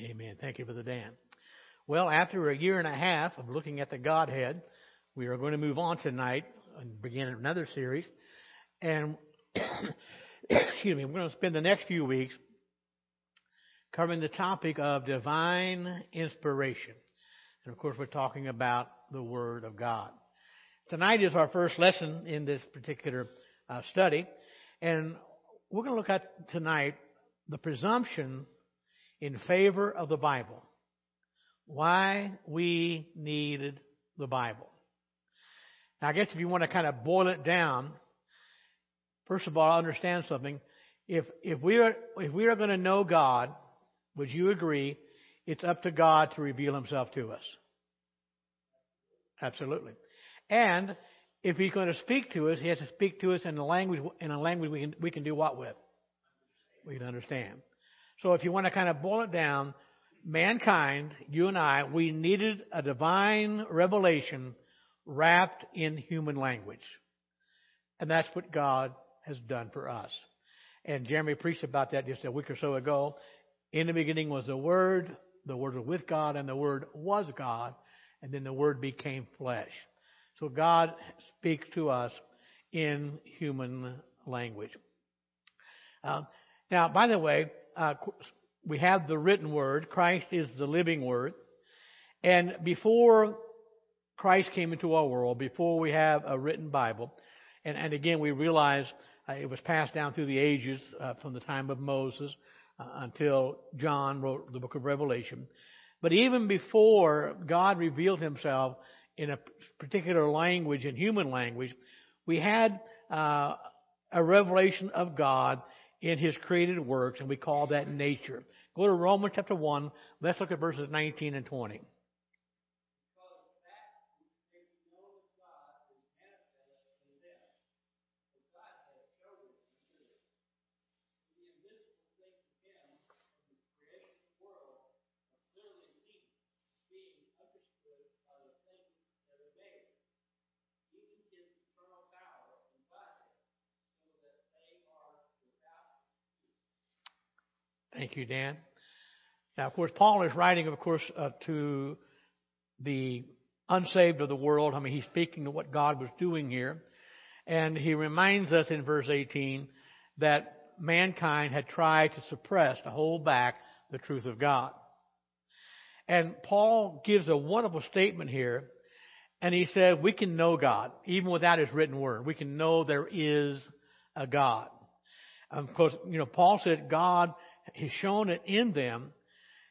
Amen. Thank you, Brother Dan. Well, after a year and a half of looking at the Godhead, we are going to move on tonight and begin another series. And, excuse me, we're going to spend the next few weeks covering the topic of divine inspiration. And of course, we're talking about the Word of God. Tonight is our first lesson in this particular uh, study. And we're going to look at tonight the presumption in favor of the Bible. Why we needed the Bible. Now, I guess if you want to kind of boil it down, first of all, understand something. If if we are if we are going to know God, would you agree? It's up to God to reveal Himself to us. Absolutely. And if He's going to speak to us, He has to speak to us in a language in a language we can we can do what with? We can understand. So if you want to kind of boil it down, mankind, you and I, we needed a divine revelation wrapped in human language. And that's what God has done for us. And Jeremy preached about that just a week or so ago. In the beginning was the Word, the Word was with God, and the Word was God, and then the Word became flesh. So God speaks to us in human language. Uh, now, by the way, uh, we have the written word. Christ is the living word. And before Christ came into our world, before we have a written Bible, and, and again, we realize uh, it was passed down through the ages uh, from the time of Moses uh, until John wrote the book of Revelation. But even before God revealed himself in a particular language, in human language, we had uh, a revelation of God in his created works, and we call that nature. Go to Romans chapter 1. Let's look at verses 19 and 20. Thank you, Dan. Now, of course, Paul is writing, of course, uh, to the unsaved of the world. I mean, he's speaking to what God was doing here. And he reminds us in verse 18 that mankind had tried to suppress, to hold back the truth of God. And Paul gives a wonderful statement here. And he said, we can know God, even without his written word. We can know there is a God. Of course, you know, Paul said God He's shown it in them,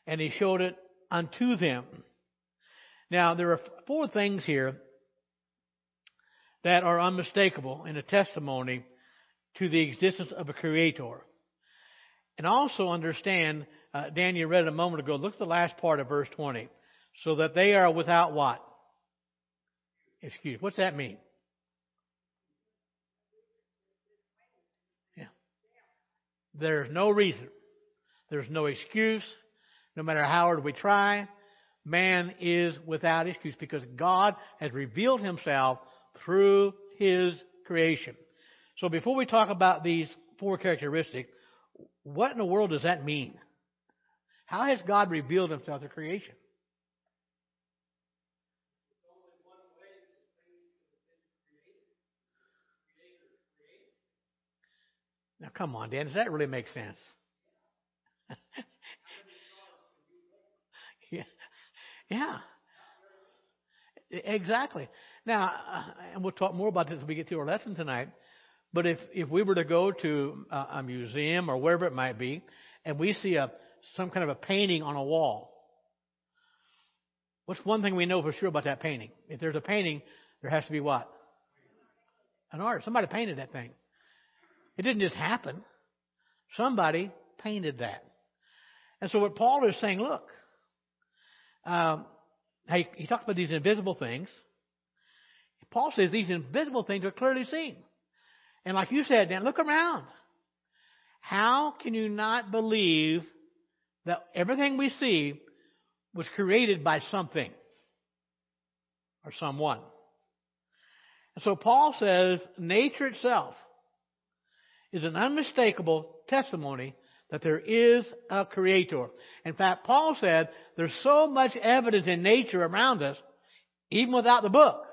and He showed it unto them. Now, there are four things here that are unmistakable in a testimony to the existence of a creator. And also understand, uh, Dan, you read it a moment ago, look at the last part of verse 20. So that they are without what? Excuse. Me what's that mean? Yeah. There's no reason. There's no excuse. No matter how hard we try, man is without excuse because God has revealed himself through his creation. So before we talk about these four characteristics, what in the world does that mean? How has God revealed himself through creation? Now, come on, Dan. Does that really make sense? yeah. Yeah. Exactly. Now, uh, and we'll talk more about this as we get through our lesson tonight. But if if we were to go to a, a museum or wherever it might be, and we see a some kind of a painting on a wall, what's one thing we know for sure about that painting? If there's a painting, there has to be what? An artist. Somebody painted that thing. It didn't just happen. Somebody painted that. And so what Paul is saying, look, um, he, he talks about these invisible things. Paul says these invisible things are clearly seen. And like you said, Dan, look around. How can you not believe that everything we see was created by something or someone? And so Paul says nature itself is an unmistakable testimony that there is a creator. In fact, Paul said there's so much evidence in nature around us, even without the book,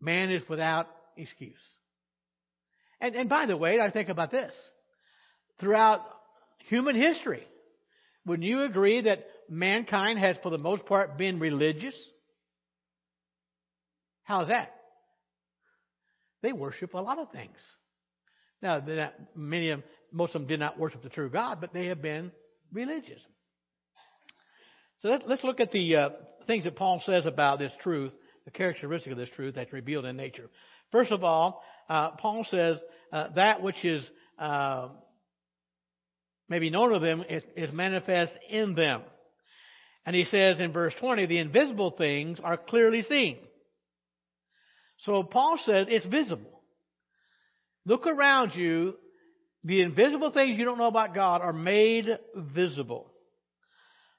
man is without excuse. And, and by the way, I think about this. Throughout human history, would you agree that mankind has, for the most part, been religious? How's that? They worship a lot of things. Now, many of them, most of them did not worship the true God, but they have been religious. So let, us look at the uh, things that Paul says about this truth, the characteristic of this truth that's revealed in nature. First of all, uh, Paul says uh, that which is uh, maybe known of them is, is manifest in them. And he says in verse 20, the invisible things are clearly seen. So Paul says it's visible. Look around you. The invisible things you don't know about God are made visible.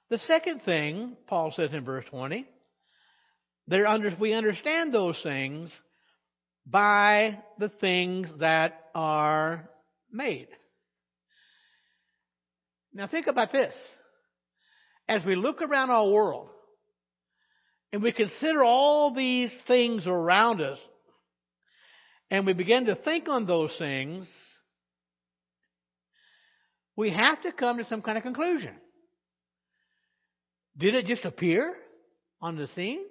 The second thing, Paul says in verse 20, under, we understand those things by the things that are made. Now think about this. As we look around our world and we consider all these things around us and we begin to think on those things, we have to come to some kind of conclusion. Did it just appear on the scene?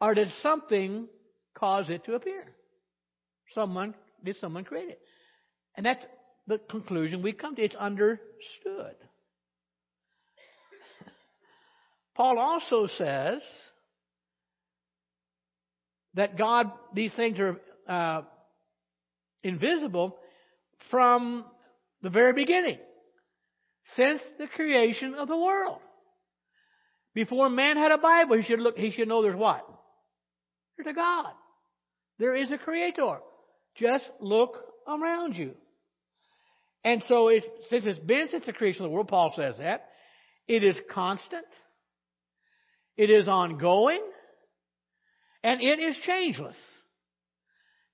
Or did something cause it to appear? Someone, did someone create it? And that's the conclusion we come to. It's understood. Paul also says that God, these things are uh, invisible from the very beginning, since the creation of the world. Before man had a Bible, he should look. He should know there's what? There's a God. There is a Creator. Just look around you. And so, it's, since it's been since the creation of the world, Paul says that it is constant. It is ongoing. And it is changeless.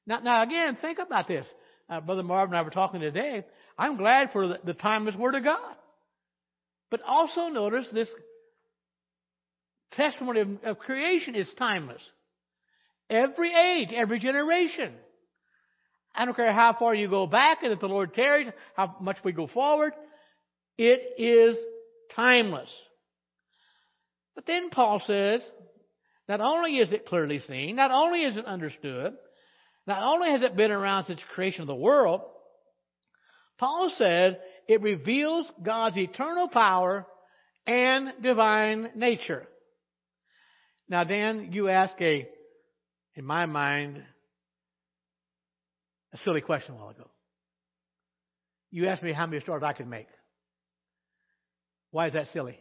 Now, now again, think about this. Uh, Brother Marvin and I were talking today. I'm glad for the, the timeless Word of God. But also notice this testimony of, of creation is timeless. Every age, every generation. I don't care how far you go back and if the Lord tarries, how much we go forward. It is timeless. But then Paul says, not only is it clearly seen, not only is it understood, not only has it been around since the creation of the world, Paul says it reveals God's eternal power and divine nature. Now, Dan, you ask a, in my mind, a silly question a while ago. You asked me how many stars I could make. Why is that silly?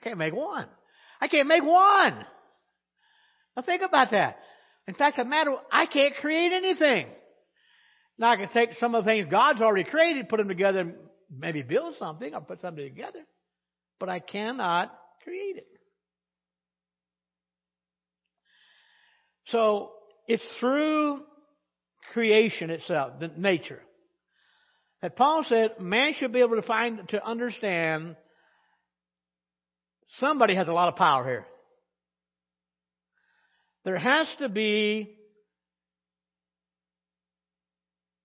I can't make one. I can't make one. Now think about that. In fact, the matter, I can't create anything. Now I can take some of the things God's already created, put them together, and maybe build something or put something together. But I cannot create it. So it's through creation itself, the nature, that Paul said man should be able to find to understand somebody has a lot of power here. There has to be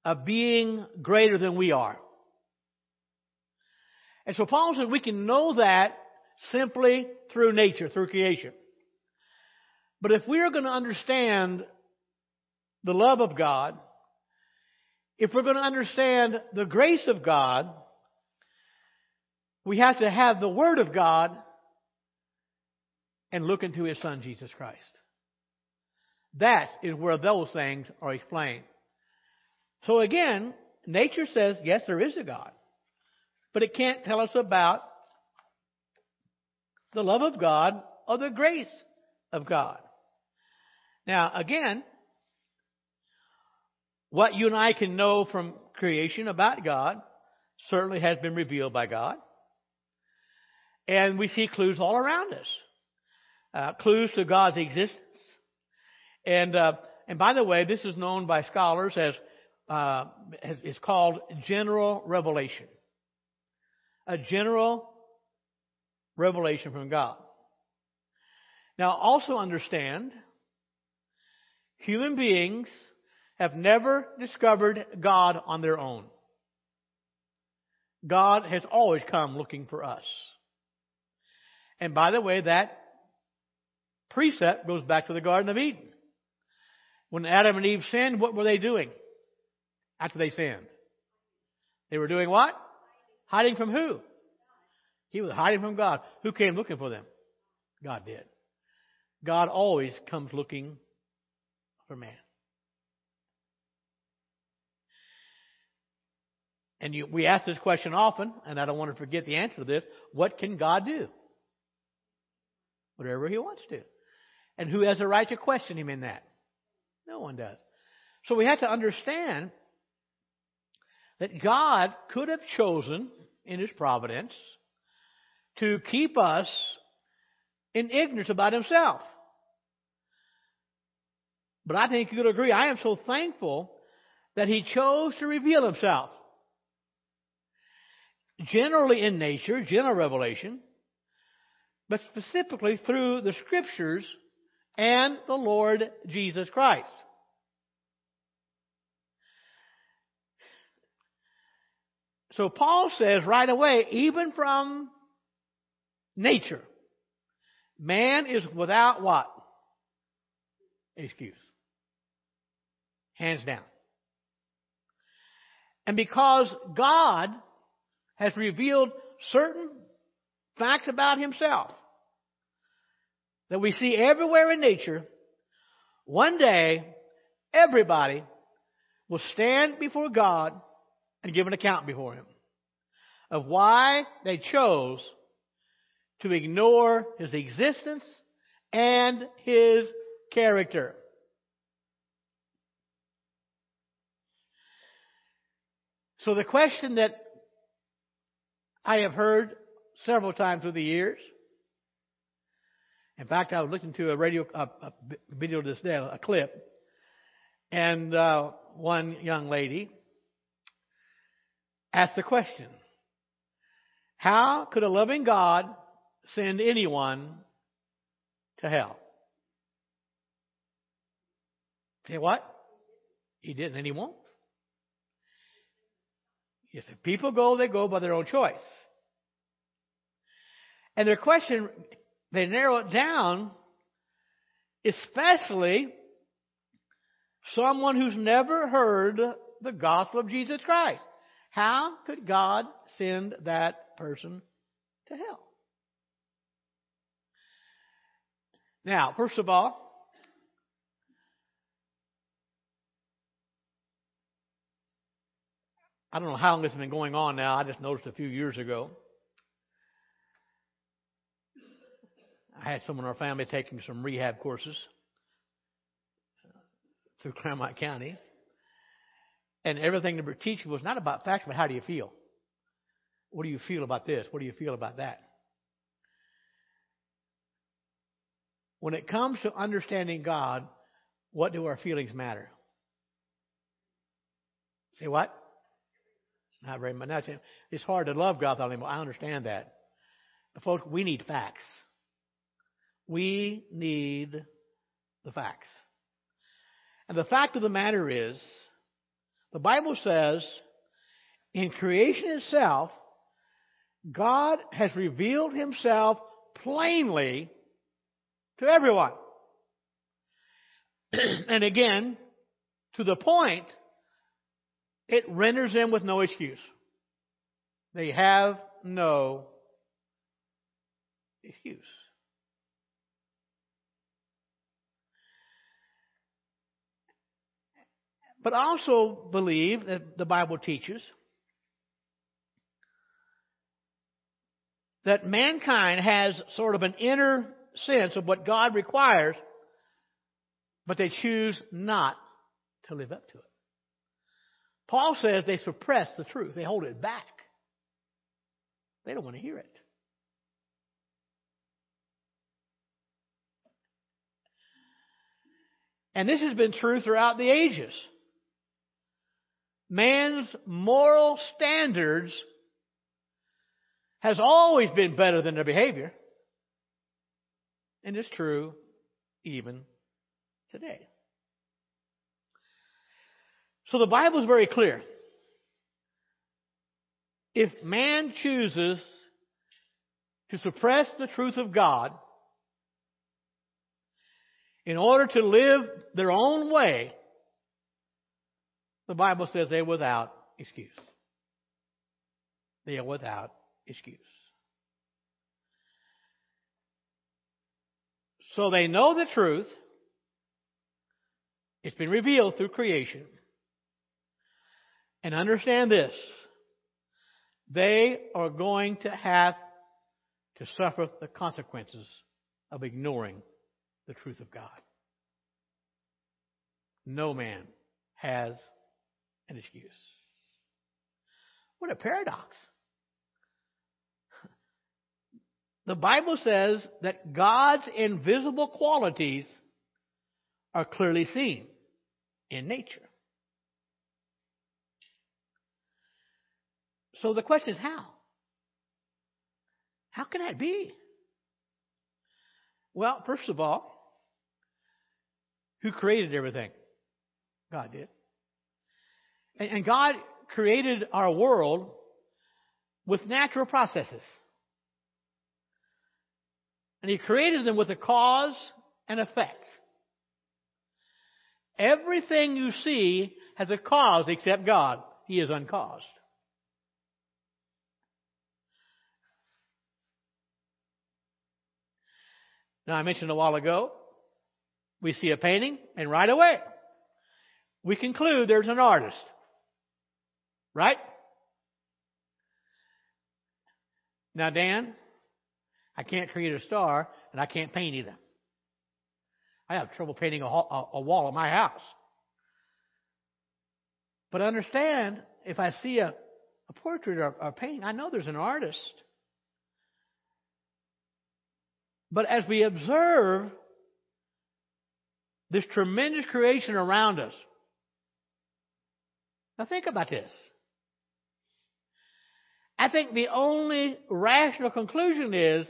a being greater than we are. And so Paul said we can know that simply through nature, through creation. But if we are going to understand the love of God, if we're going to understand the grace of God, we have to have the Word of God and look into His Son, Jesus Christ. That is where those things are explained. So again, nature says, yes, there is a God. But it can't tell us about the love of God or the grace of God. Now, again, what you and I can know from creation about God certainly has been revealed by God. And we see clues all around us. Uh, clues to God's existence. And, uh, and by the way, this is known by scholars as uh, is called general revelation. A general revelation from God. Now, also understand, human beings have never discovered God on their own. God has always come looking for us. And by the way, that precept goes back to the Garden of Eden. When Adam and Eve sinned, what were they doing after they sinned? They were doing what? Hiding from who? He was hiding from God. Who came looking for them? God did. God always comes looking for man. And you, we ask this question often, and I don't want to forget the answer to this. What can God do? Whatever He wants to. And who has the right to question Him in that? No one does. So we have to understand that God could have chosen in His providence to keep us in ignorance about Himself. But I think you could agree, I am so thankful that He chose to reveal Himself generally in nature, general revelation, but specifically through the scriptures and the Lord Jesus Christ. So Paul says right away, even from nature, man is without what? Excuse. Hands down. And because God has revealed certain facts about himself that we see everywhere in nature, one day everybody will stand before God and give an account before him of why they chose to ignore his existence and his character. So the question that I have heard several times through the years. In fact, I was listening to a radio a, a video this day, a clip, and uh, one young lady asked the question: How could a loving God send anyone to hell? Say what? He didn't, and he won't. Yes, if people go, they go by their own choice. And their question, they narrow it down, especially someone who's never heard the gospel of Jesus Christ. How could God send that person to hell? Now, first of all, I don't know how long this has been going on now. I just noticed a few years ago. I had someone in our family taking some rehab courses through Clermont County. And everything they were teaching was not about facts, but how do you feel? What do you feel about this? What do you feel about that? When it comes to understanding God, what do our feelings matter? Say what? Not very much. It's hard to love God Him. I understand that. But folks, we need facts. We need the facts. And the fact of the matter is, the Bible says, in creation itself, God has revealed Himself plainly to everyone. and again, to the point it renders them with no excuse. They have no excuse. But I also believe that the Bible teaches that mankind has sort of an inner sense of what God requires, but they choose not to live up to it. Paul says they suppress the truth, they hold it back. They don't want to hear it. And this has been true throughout the ages. Man's moral standards has always been better than their behavior. And it's true even today. So the Bible is very clear. If man chooses to suppress the truth of God in order to live their own way, the Bible says they're without excuse. They are without excuse. So they know the truth. It's been revealed through creation. And understand this. They are going to have to suffer the consequences of ignoring the truth of God. No man has an excuse. What a paradox. The Bible says that God's invisible qualities are clearly seen in nature. So the question is how? How can that be? Well, first of all, who created everything? God did. And God created our world with natural processes. And He created them with a cause and effect. Everything you see has a cause except God. He is uncaused. Now, I mentioned a while ago, we see a painting, and right away, we conclude there's an artist. Right? Now, Dan, I can't create a star, and I can't paint either. I have trouble painting a, a, a wall of my house. But understand, if I see a, a portrait or a painting, I know there's an artist. But as we observe this tremendous creation around us, now think about this. I think the only rational conclusion is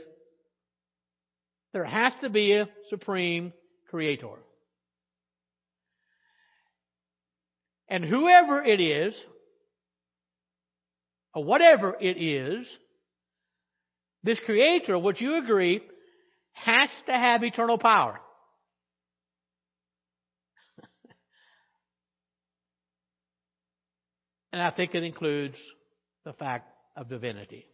there has to be a supreme creator. And whoever it is, or whatever it is, this creator, would you agree, has to have eternal power. and I think it includes the fact of divinity.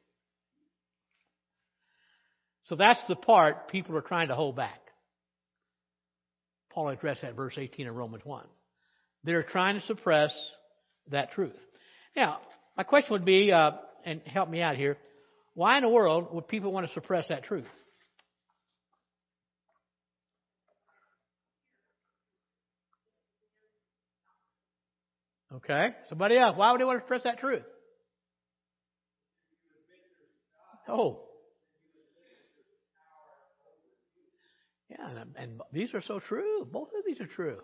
So that's the part people are trying to hold back. Paul addressed that verse 18 of Romans 1. They're trying to suppress that truth. Now, my question would be, uh, and help me out here, why in the world would people want to suppress that truth? Okay. Somebody else. Why would they want to suppress that truth? Oh. Yeah, and, and these are so true. Both of these are true.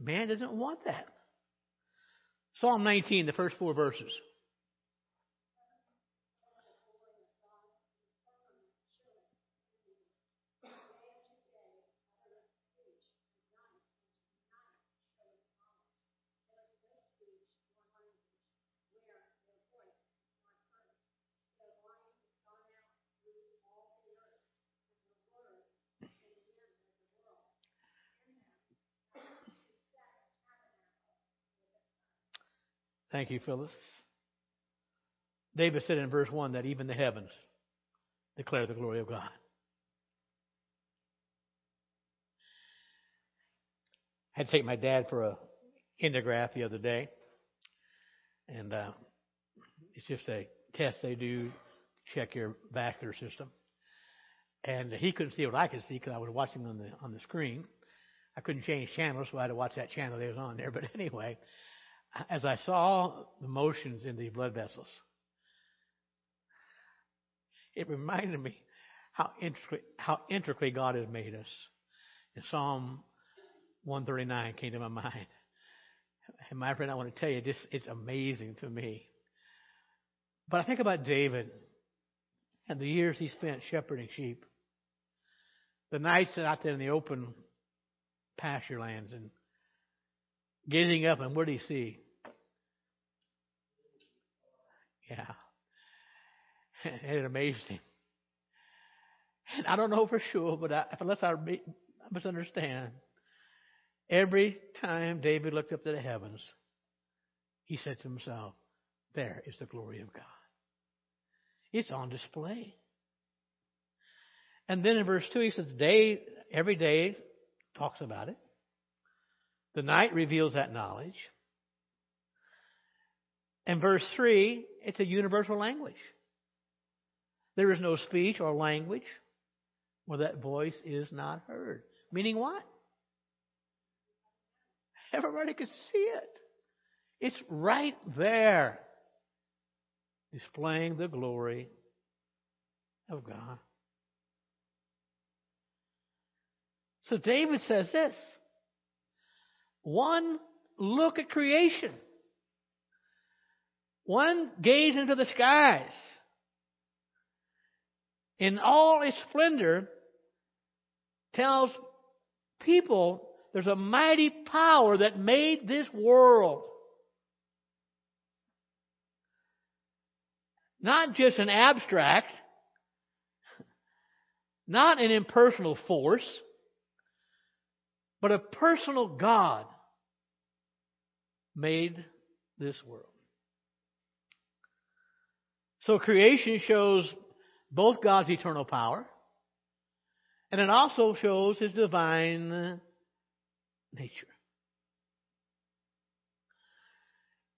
Man doesn't want that. Psalm 19, the first four verses. Thank you, Phyllis. David said in verse 1 that even the heavens declare the glory of God. I had to take my dad for a kindergraph the other day, and uh, it's just a test they do check your vascular system. And he couldn't see what I could see because I was watching on the on the screen. I couldn't change channels, so I had to watch that channel that was on there. But anyway, as I saw the motions in the blood vessels, it reminded me how intricate, how intricately God has made us. And Psalm 139 came to my mind. And my friend, I want to tell you, this it's amazing to me. But I think about David and the years he spent shepherding sheep. The nights that out there in the open pasture lands and gazing up and what did he see? Yeah. And it amazed him. And I don't know for sure, but I, unless I, must every time David looked up to the heavens, he said to himself, There is the glory of God. It's on display. And then in verse 2, he says, day, every day talks about it. The night reveals that knowledge. And verse 3, it's a universal language. There is no speech or language where that voice is not heard. Meaning what? Everybody can see it. It's right there, displaying the glory of God. So David says this one look at creation, one gaze into the skies in all its splendor tells people there's a mighty power that made this world. Not just an abstract, not an impersonal force, but a personal God made this world. So creation shows both God's eternal power, and it also shows his divine nature.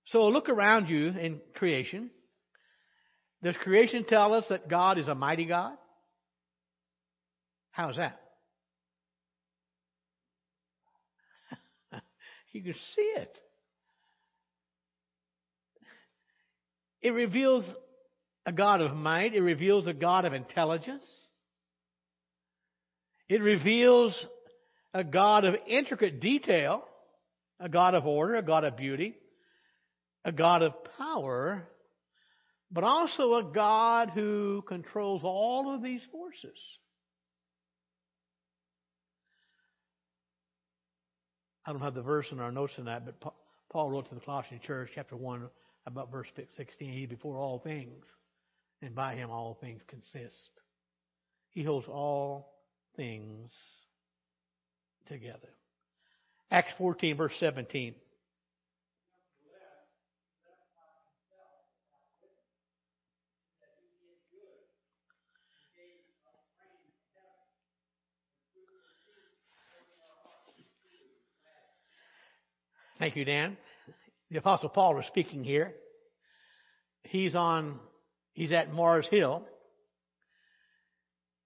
So look around you in creation. Does creation tell us that God is a mighty God? How is that? you can see it. It reveals a God of might. It reveals a God of intelligence. It reveals a God of intricate detail, a God of order, a God of beauty, a God of power, but also a God who controls all of these forces. I don't have the verse in our notes tonight, but Paul wrote to the Colossian church, chapter 1, about verse 16, He before all things, and by Him all things consist. He holds all things together. Acts 14, verse 17. Thank you, Dan. The Apostle Paul is speaking here. He's on, he's at Mars Hill.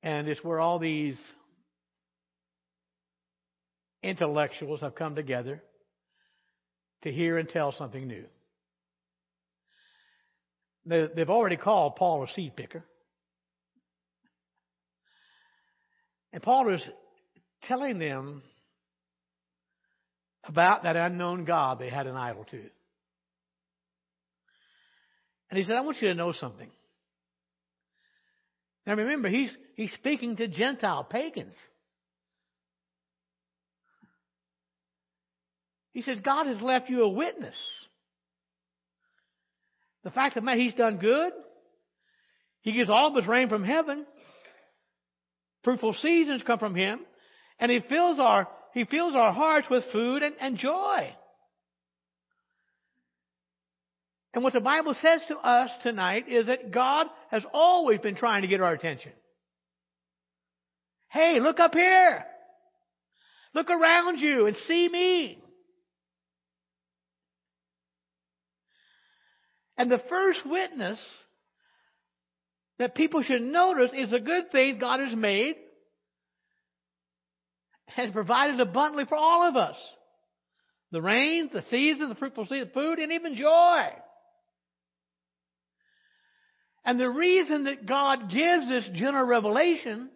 And it's where all these intellectuals have come together to hear and tell something new. They've already called Paul a seed picker. And Paul is telling them about that unknown God they had an idol to. And he said, I want you to know something. Now remember, he's, he's speaking to Gentile pagans. He says, God has left you a witness. The fact that He's done good. He gives all of His rain from heaven. Fruitful seasons come from Him. And He fills our he fills our hearts with food and, and joy. And what the Bible says to us tonight is that God has always been trying to get our attention. Hey, look up here. Look around you and see me. And the first witness that people should notice is the good thing God has made and provided abundantly for all of us. The rain, the season, the fruitful season, food, and even joy. And the reason that God gives this general revelation,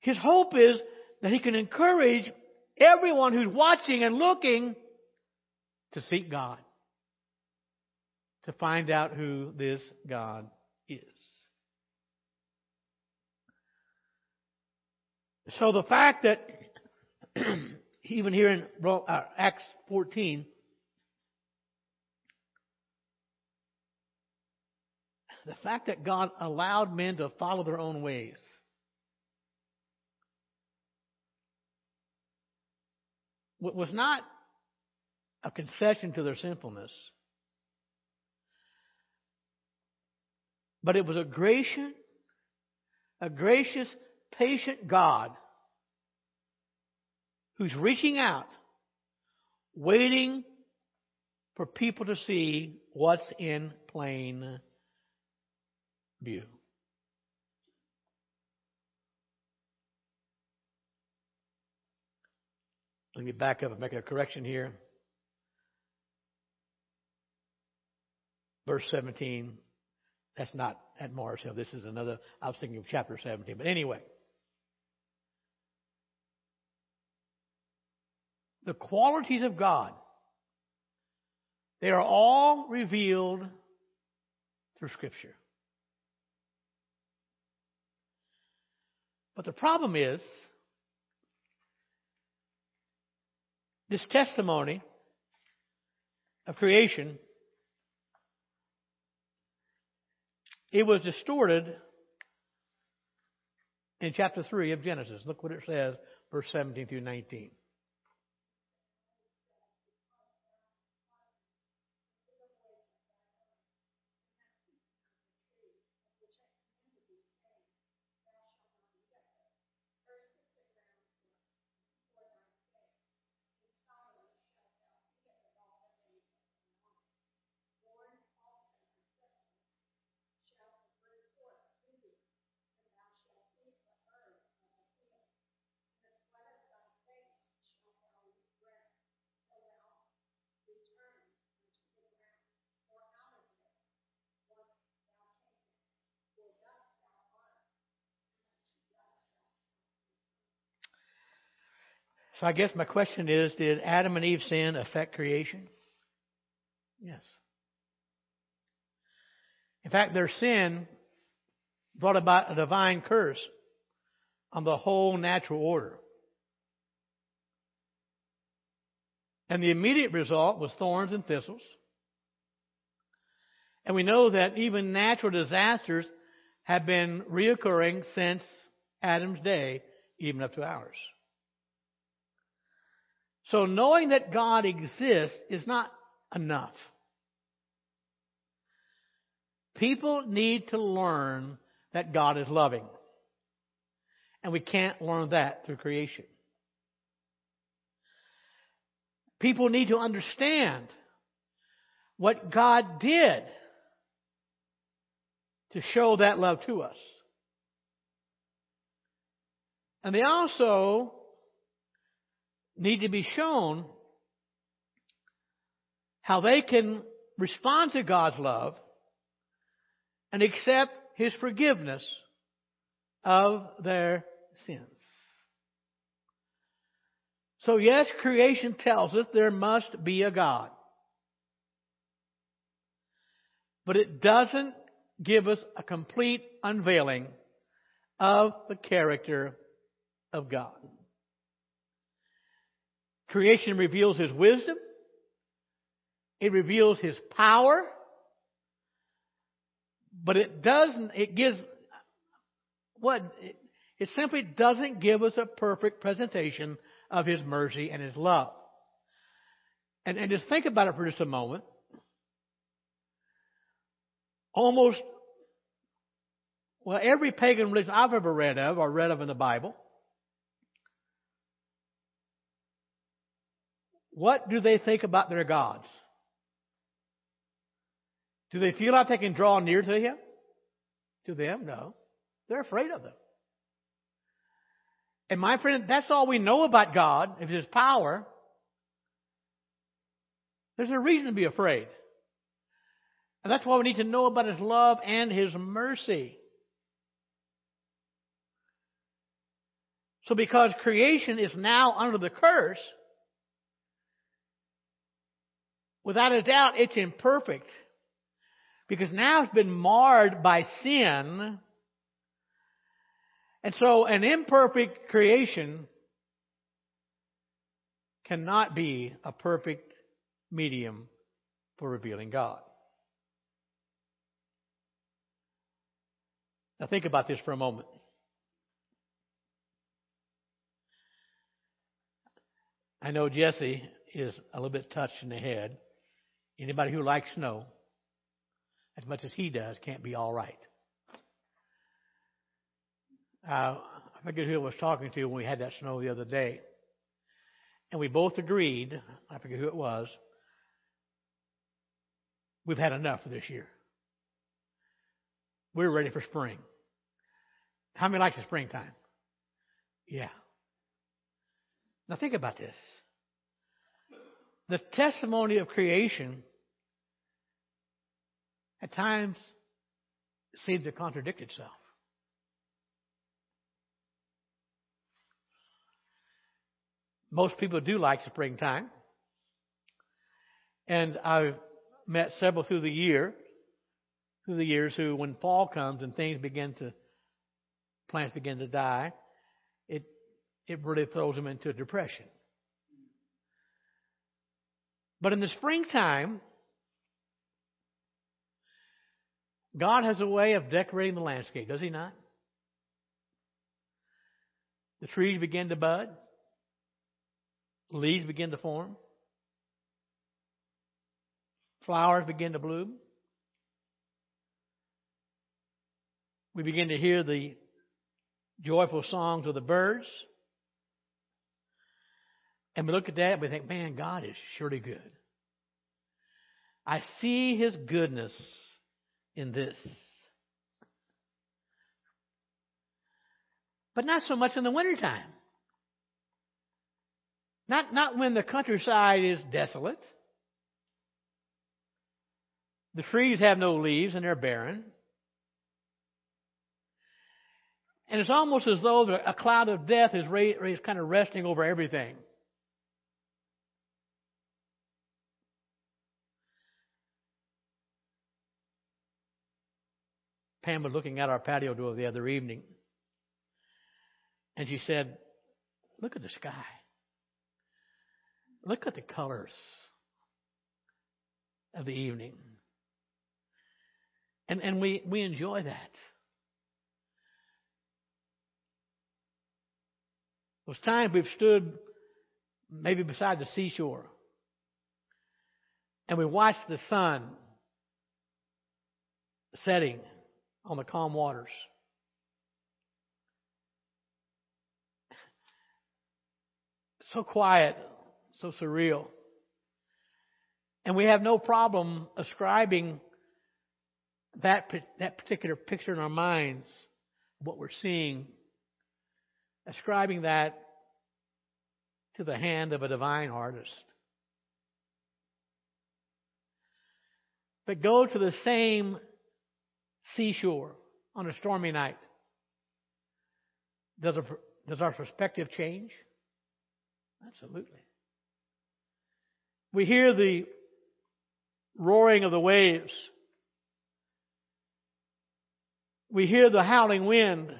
His hope is that He can encourage everyone who's watching and looking to seek God, to find out who this God is. So the fact that even here in uh, Acts 14, the fact that God allowed men to follow their own ways. was not a concession to their sinfulness, but it was a gracious, a gracious, patient God who's reaching out, waiting for people to see what's in plain view. Let me back up and make a correction here. Verse 17. That's not at Mars Hill. This is another, I was thinking of chapter 17. But anyway. The qualities of God, they are all revealed through Scripture. But the problem is, this testimony of creation, it was distorted in chapter 3 of Genesis. Look what it says, verse 17 through 19. So I guess my question is Did Adam and Eve sin affect creation? Yes. In fact, their sin brought about a divine curse on the whole natural order. And the immediate result was thorns and thistles. And we know that even natural disasters have been reoccurring since Adam's day, even up to ours. So knowing that God exists is not enough. People need to learn that God is loving. And we can't learn that through creation. People need to understand what God did to show that love to us. And they also need to be shown how they can respond to God's love and accept His forgiveness of their sins. So, yes, creation tells us there must be a God. But it doesn't give us a complete unveiling of the character of God. Creation reveals His wisdom. It reveals His power. But it doesn't, it gives, what, it, it simply doesn't give us a perfect presentation of His mercy and His love. And, and just think about it for just a moment. Almost, well, every pagan religion I've ever read of or read of in the Bible What do they think about their gods? Do they feel like they can draw near to him? To them? No. They're afraid of them. And my friend, that's all we know about God, if His power. There's a reason to be afraid. And that's why we need to know about His love and His mercy. So because creation is now under the curse, without a doubt it's imperfect. Because now it's been marred by sin. And so an imperfect creation cannot be a perfect medium for revealing God. Now think about this for a moment. I know Jesse is a little bit touched in the head. Anybody who likes snow, as much as he does, can't be all right. Uh, I forget who I was talking to when we had that snow the other day. And we both agreed, I forget who it was, we've had enough for this year. We're ready for spring. How many likes the springtime? Yeah. Now think about this. The testimony of creation at times seems to contradict itself. Most people do like springtime. And I've met several through the year, through the years who, when fall comes and things begin to, plants begin to die, it, it really throws them into a depression. But in the springtime, God has a way of decorating the landscape, does He not? The trees begin to bud, leaves begin to form, flowers begin to bloom. We begin to hear the joyful songs of the birds. And we look at that and we think, man, God is surely good. I see His goodness in this. But not so much in the wintertime. Not, not when the countryside is desolate. The trees have no leaves and they're barren. And it's almost as though a cloud of death is, is kind of resting over everything. Pam was looking at our patio door the other evening, and she said, Look at the sky. Look at the colors of the evening. And, and we, we enjoy that. Those times we've stood maybe beside the seashore and we watched the sun setting on the calm waters. So quiet, so surreal. And we have no problem ascribing that, that particular picture in our minds, what we're seeing, ascribing that to the hand of a divine artist. But go to the same seashore on a stormy night, does, a, does our perspective change? Absolutely. We hear the roaring of the waves. We hear the howling wind.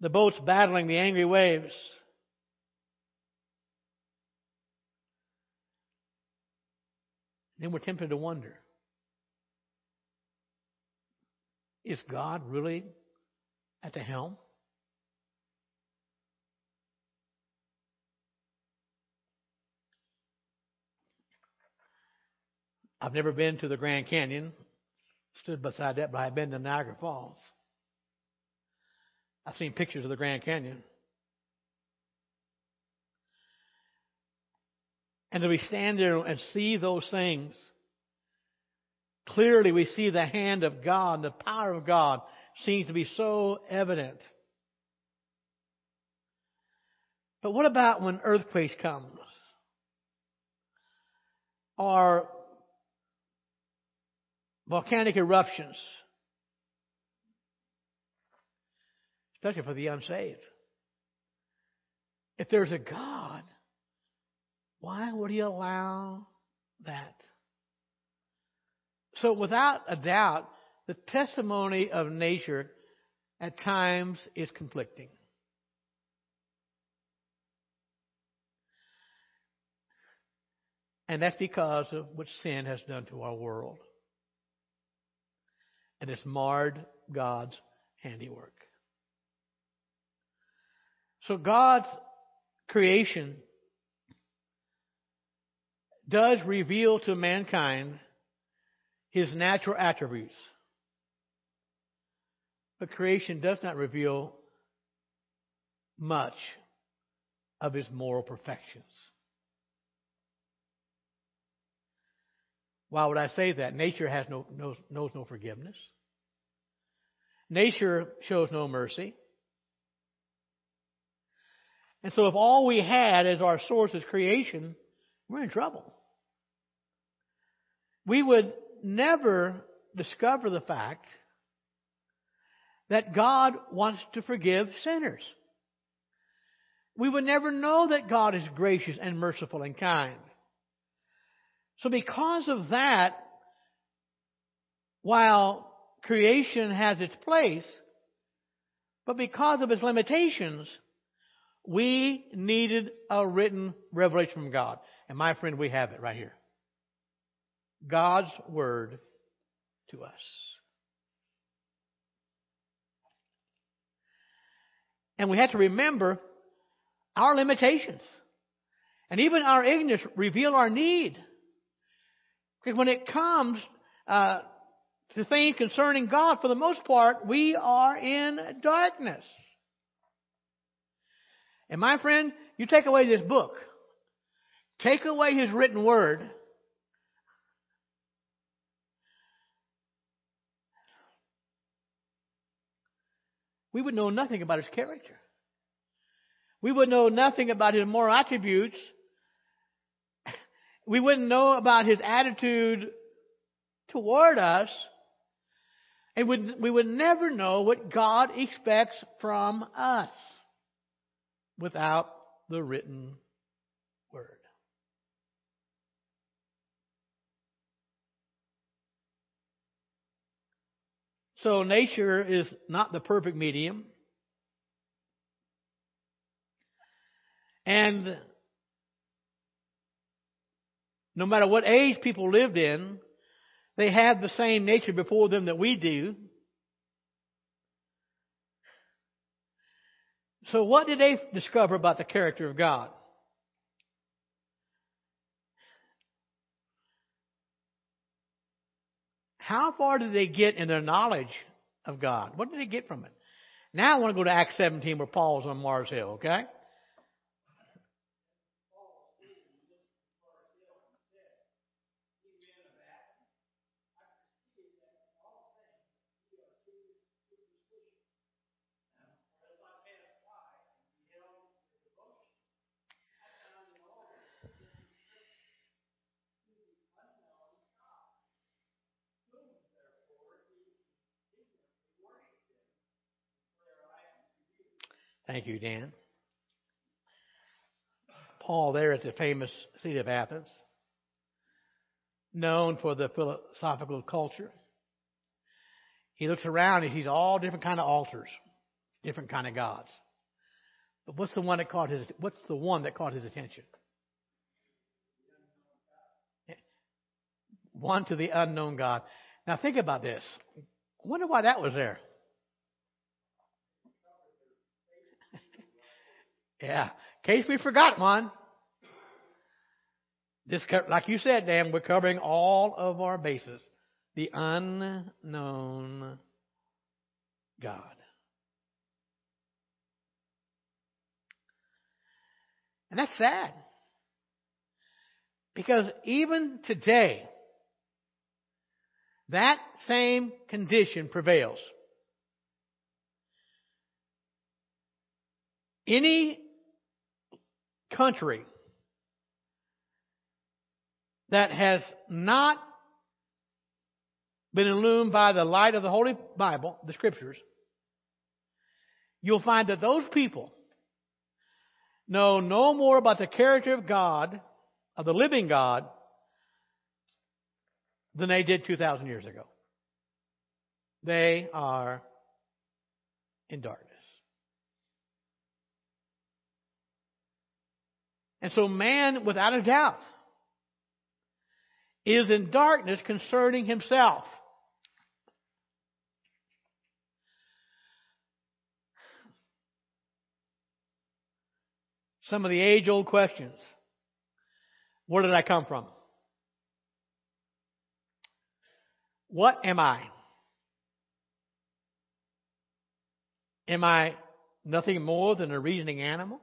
The boats battling the angry waves. Then we're tempted to wonder Is God really at the helm? I've never been to the Grand Canyon, stood beside that, but I've been to Niagara Falls. I've seen pictures of the Grand Canyon. And as we stand there and see those things, Clearly, we see the hand of God, the power of God seems to be so evident. But what about when earthquakes come? Or volcanic eruptions? especially for the unsaved. If there's a God, why would He allow that? So, without a doubt, the testimony of nature at times is conflicting. And that's because of what sin has done to our world. And it's marred God's handiwork. So God's creation does reveal to mankind his natural attributes. But creation does not reveal much of his moral perfections. Why would I say that? Nature has no, knows, knows no forgiveness. Nature shows no mercy. And so if all we had as our source is creation, we're in trouble. We would never discover the fact that God wants to forgive sinners. We would never know that God is gracious and merciful and kind. So because of that, while creation has its place, but because of its limitations, we needed a written revelation from God. And my friend, we have it right here. God's Word to us. And we have to remember our limitations. And even our ignorance reveal our need. Because when it comes uh, to things concerning God, for the most part, we are in darkness. And my friend, you take away this book, take away His written word, we would know nothing about His character. We would know nothing about His moral attributes we wouldn't know about his attitude toward us. And we would never know what God expects from us without the written word. So nature is not the perfect medium. And no matter what age people lived in, they had the same nature before them that we do. So, what did they discover about the character of God? How far did they get in their knowledge of God? What did they get from it? Now I want to go to Acts 17 where Paul's on Mars Hill, okay? Thank you, Dan. Paul, there at the famous city of Athens, known for the philosophical culture. He looks around and he sees all different kind of altars, different kind of gods. But what's the one that caught his what's the one that caught his attention? One to the unknown God. Now think about this. I wonder why that was there. Yeah. In case we forgot one. This, like you said, Dan, we're covering all of our bases. The unknown God. And that's sad. Because even today, that same condition prevails. Any country that has not been illumined by the light of the Holy Bible, the Scriptures, you'll find that those people know no more about the character of God, of the living God, than they did 2,000 years ago. They are in darkness. And so man, without a doubt, is in darkness concerning himself. Some of the age old questions. Where did I come from? What am I? Am I nothing more than a reasoning animal?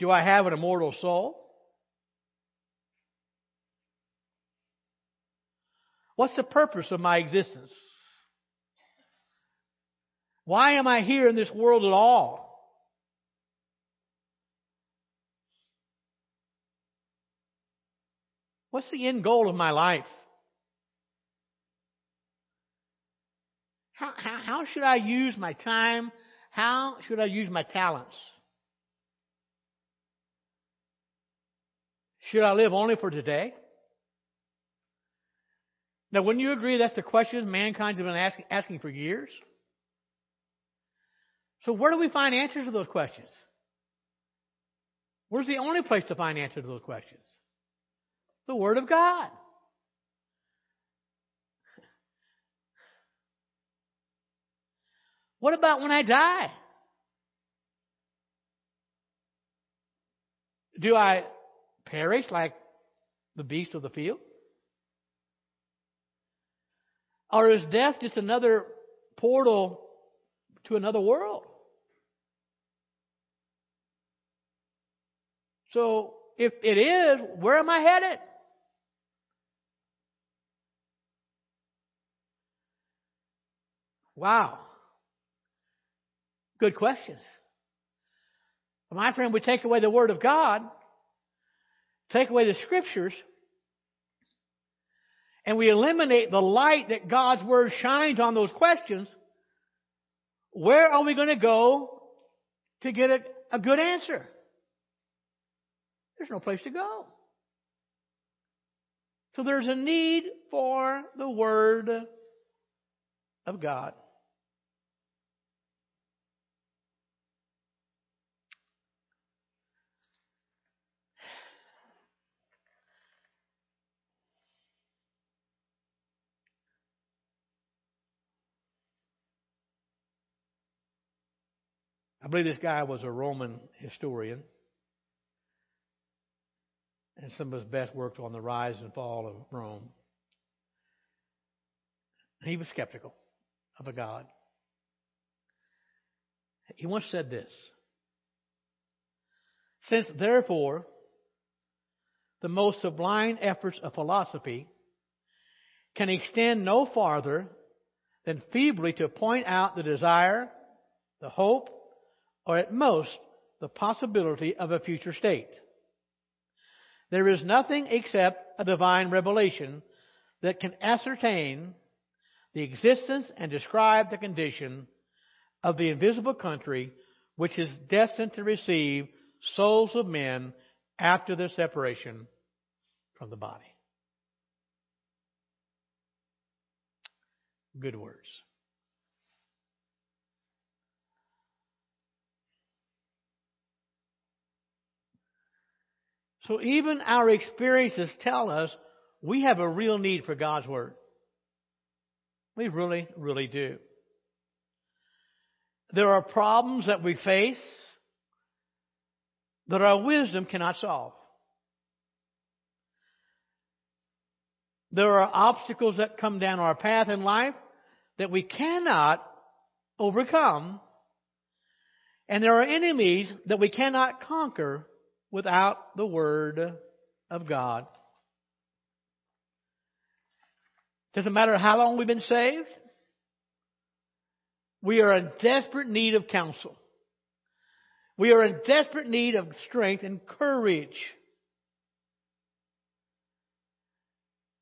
Do I have an immortal soul? What's the purpose of my existence? Why am I here in this world at all? What's the end goal of my life? How, how, how should I use my time? How should I use my talents? Should I live only for today? Now, wouldn't you agree that's the question mankind has been asking, asking for years? So where do we find answers to those questions? Where's the only place to find answers to those questions? The Word of God. What about when I die? Do I perish like the beast of the field? Or is death just another portal to another world? So, if it is, where am I headed? Wow. Good questions. My friend, we take away the Word of God, take away the Scriptures, and we eliminate the light that God's Word shines on those questions, where are we going to go to get a, a good answer? There's no place to go. So there's a need for the Word of God. I believe this guy was a Roman historian. And some of his best works on the rise and fall of Rome. He was skeptical of a God. He once said this Since, therefore, the most sublime efforts of philosophy can extend no farther than feebly to point out the desire, the hope, or at most the possibility of a future state. There is nothing except a divine revelation that can ascertain the existence and describe the condition of the invisible country which is destined to receive souls of men after their separation from the body. Good words. So even our experiences tell us we have a real need for God's Word. We really, really do. There are problems that we face that our wisdom cannot solve. There are obstacles that come down our path in life that we cannot overcome. And there are enemies that we cannot conquer without the Word of God. Doesn't matter how long we've been saved. We are in desperate need of counsel. We are in desperate need of strength and courage.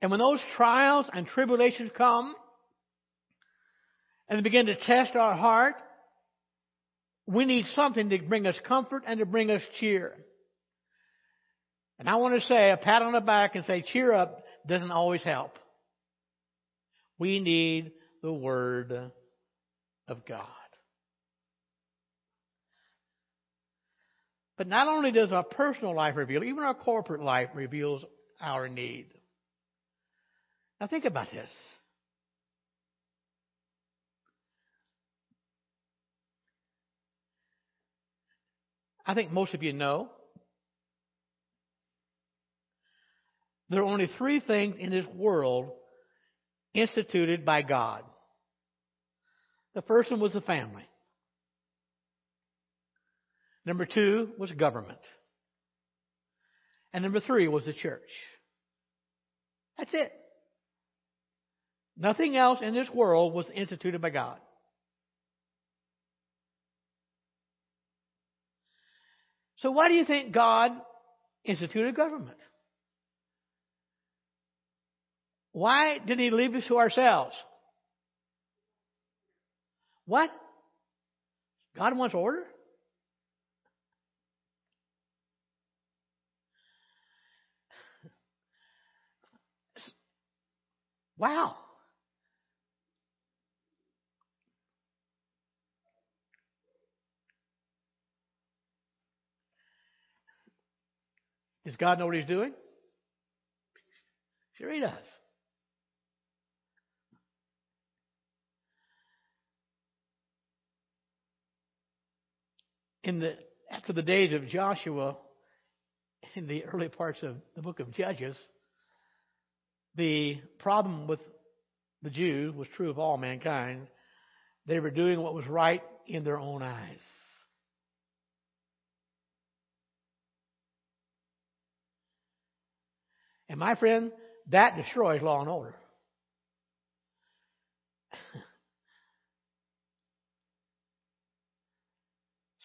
And when those trials and tribulations come, and they begin to test our heart, we need something to bring us comfort and to bring us cheer. And I want to say a pat on the back and say cheer up doesn't always help. We need the Word of God. But not only does our personal life reveal, even our corporate life reveals our need. Now think about this. I think most of you know there are only three things in this world instituted by God. The first one was the family. Number two was government. And number three was the church. That's it. Nothing else in this world was instituted by God. So why do you think God instituted government? Why did he leave us to ourselves? What? God wants order? Wow. Does God know what He's doing? Sure, He does. In the after the days of Joshua, in the early parts of the book of Judges, the problem with the Jews was true of all mankind. They were doing what was right in their own eyes. And my friend, that destroys law and order.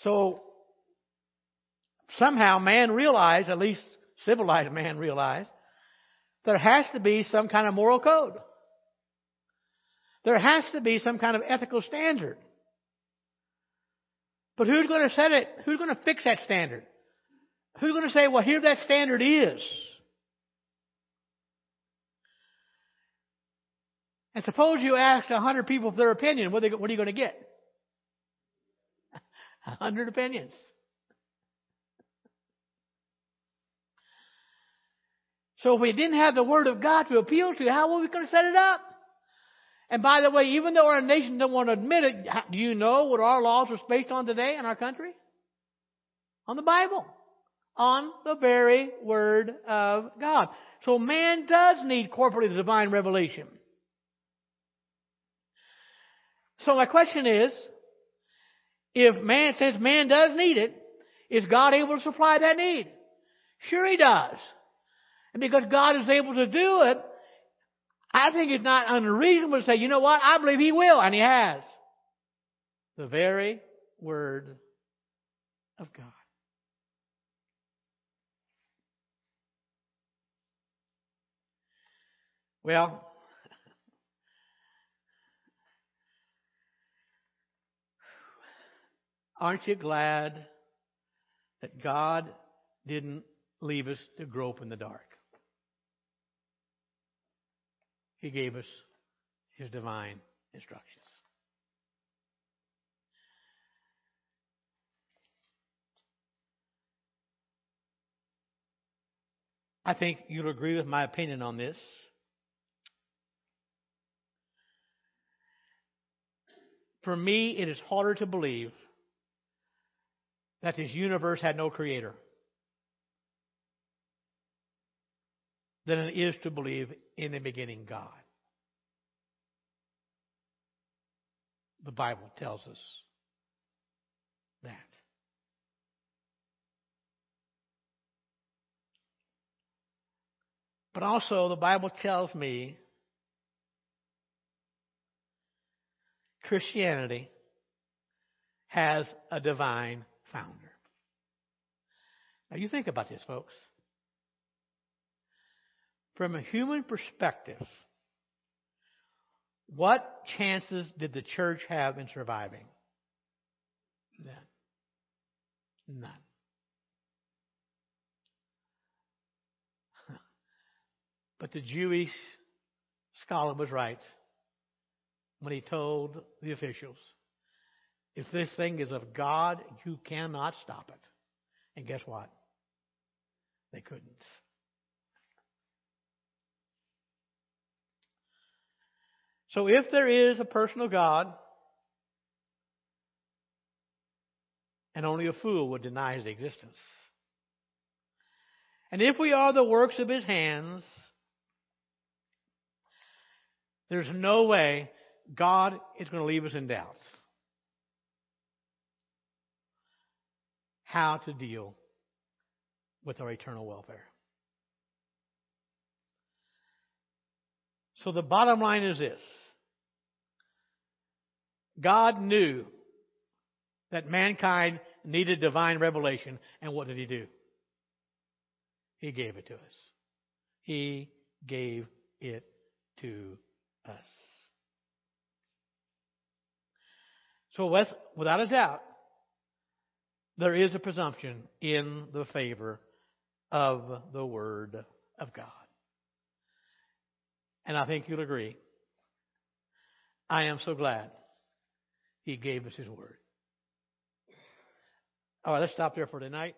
So somehow man realized, at least civilized man realized, there has to be some kind of moral code. There has to be some kind of ethical standard. But who's going to set it? Who's going to fix that standard? Who's going to say, well, here that standard is? And suppose you ask a hundred people for their opinion, what are you going to get? A hundred opinions. So if we didn't have the Word of God to appeal to, how were we going to set it up? And by the way, even though our nation don't want to admit it, do you know what our laws are based on today in our country? On the Bible. On the very Word of God. So man does need corporately the divine revelation. So my question is, if man, since man does need it, is God able to supply that need? Sure he does. And because God is able to do it, I think it's not unreasonable to say, you know what, I believe he will, and he has. The very word of God. Well, Aren't you glad that God didn't leave us to grope in the dark? He gave us His divine instructions. I think you'll agree with my opinion on this. For me, it is harder to believe that this universe had no creator than it is to believe in the beginning God. The Bible tells us that. But also, the Bible tells me Christianity has a divine founder. Now, you think about this, folks. From a human perspective, what chances did the church have in surviving? None. None. But the Jewish scholar was right when he told the officials, if this thing is of God, you cannot stop it. And guess what? They couldn't. So if there is a personal God, and only a fool would deny his existence. And if we are the works of his hands, there's no way God is going to leave us in doubt. How to deal with our eternal welfare. So the bottom line is this. God knew that mankind needed divine revelation, and what did He do? He gave it to us. He gave it to us. So, without a doubt, there is a presumption in the favor of the Word of God. And I think you'll agree. I am so glad He gave us His Word. All right, let's stop there for tonight.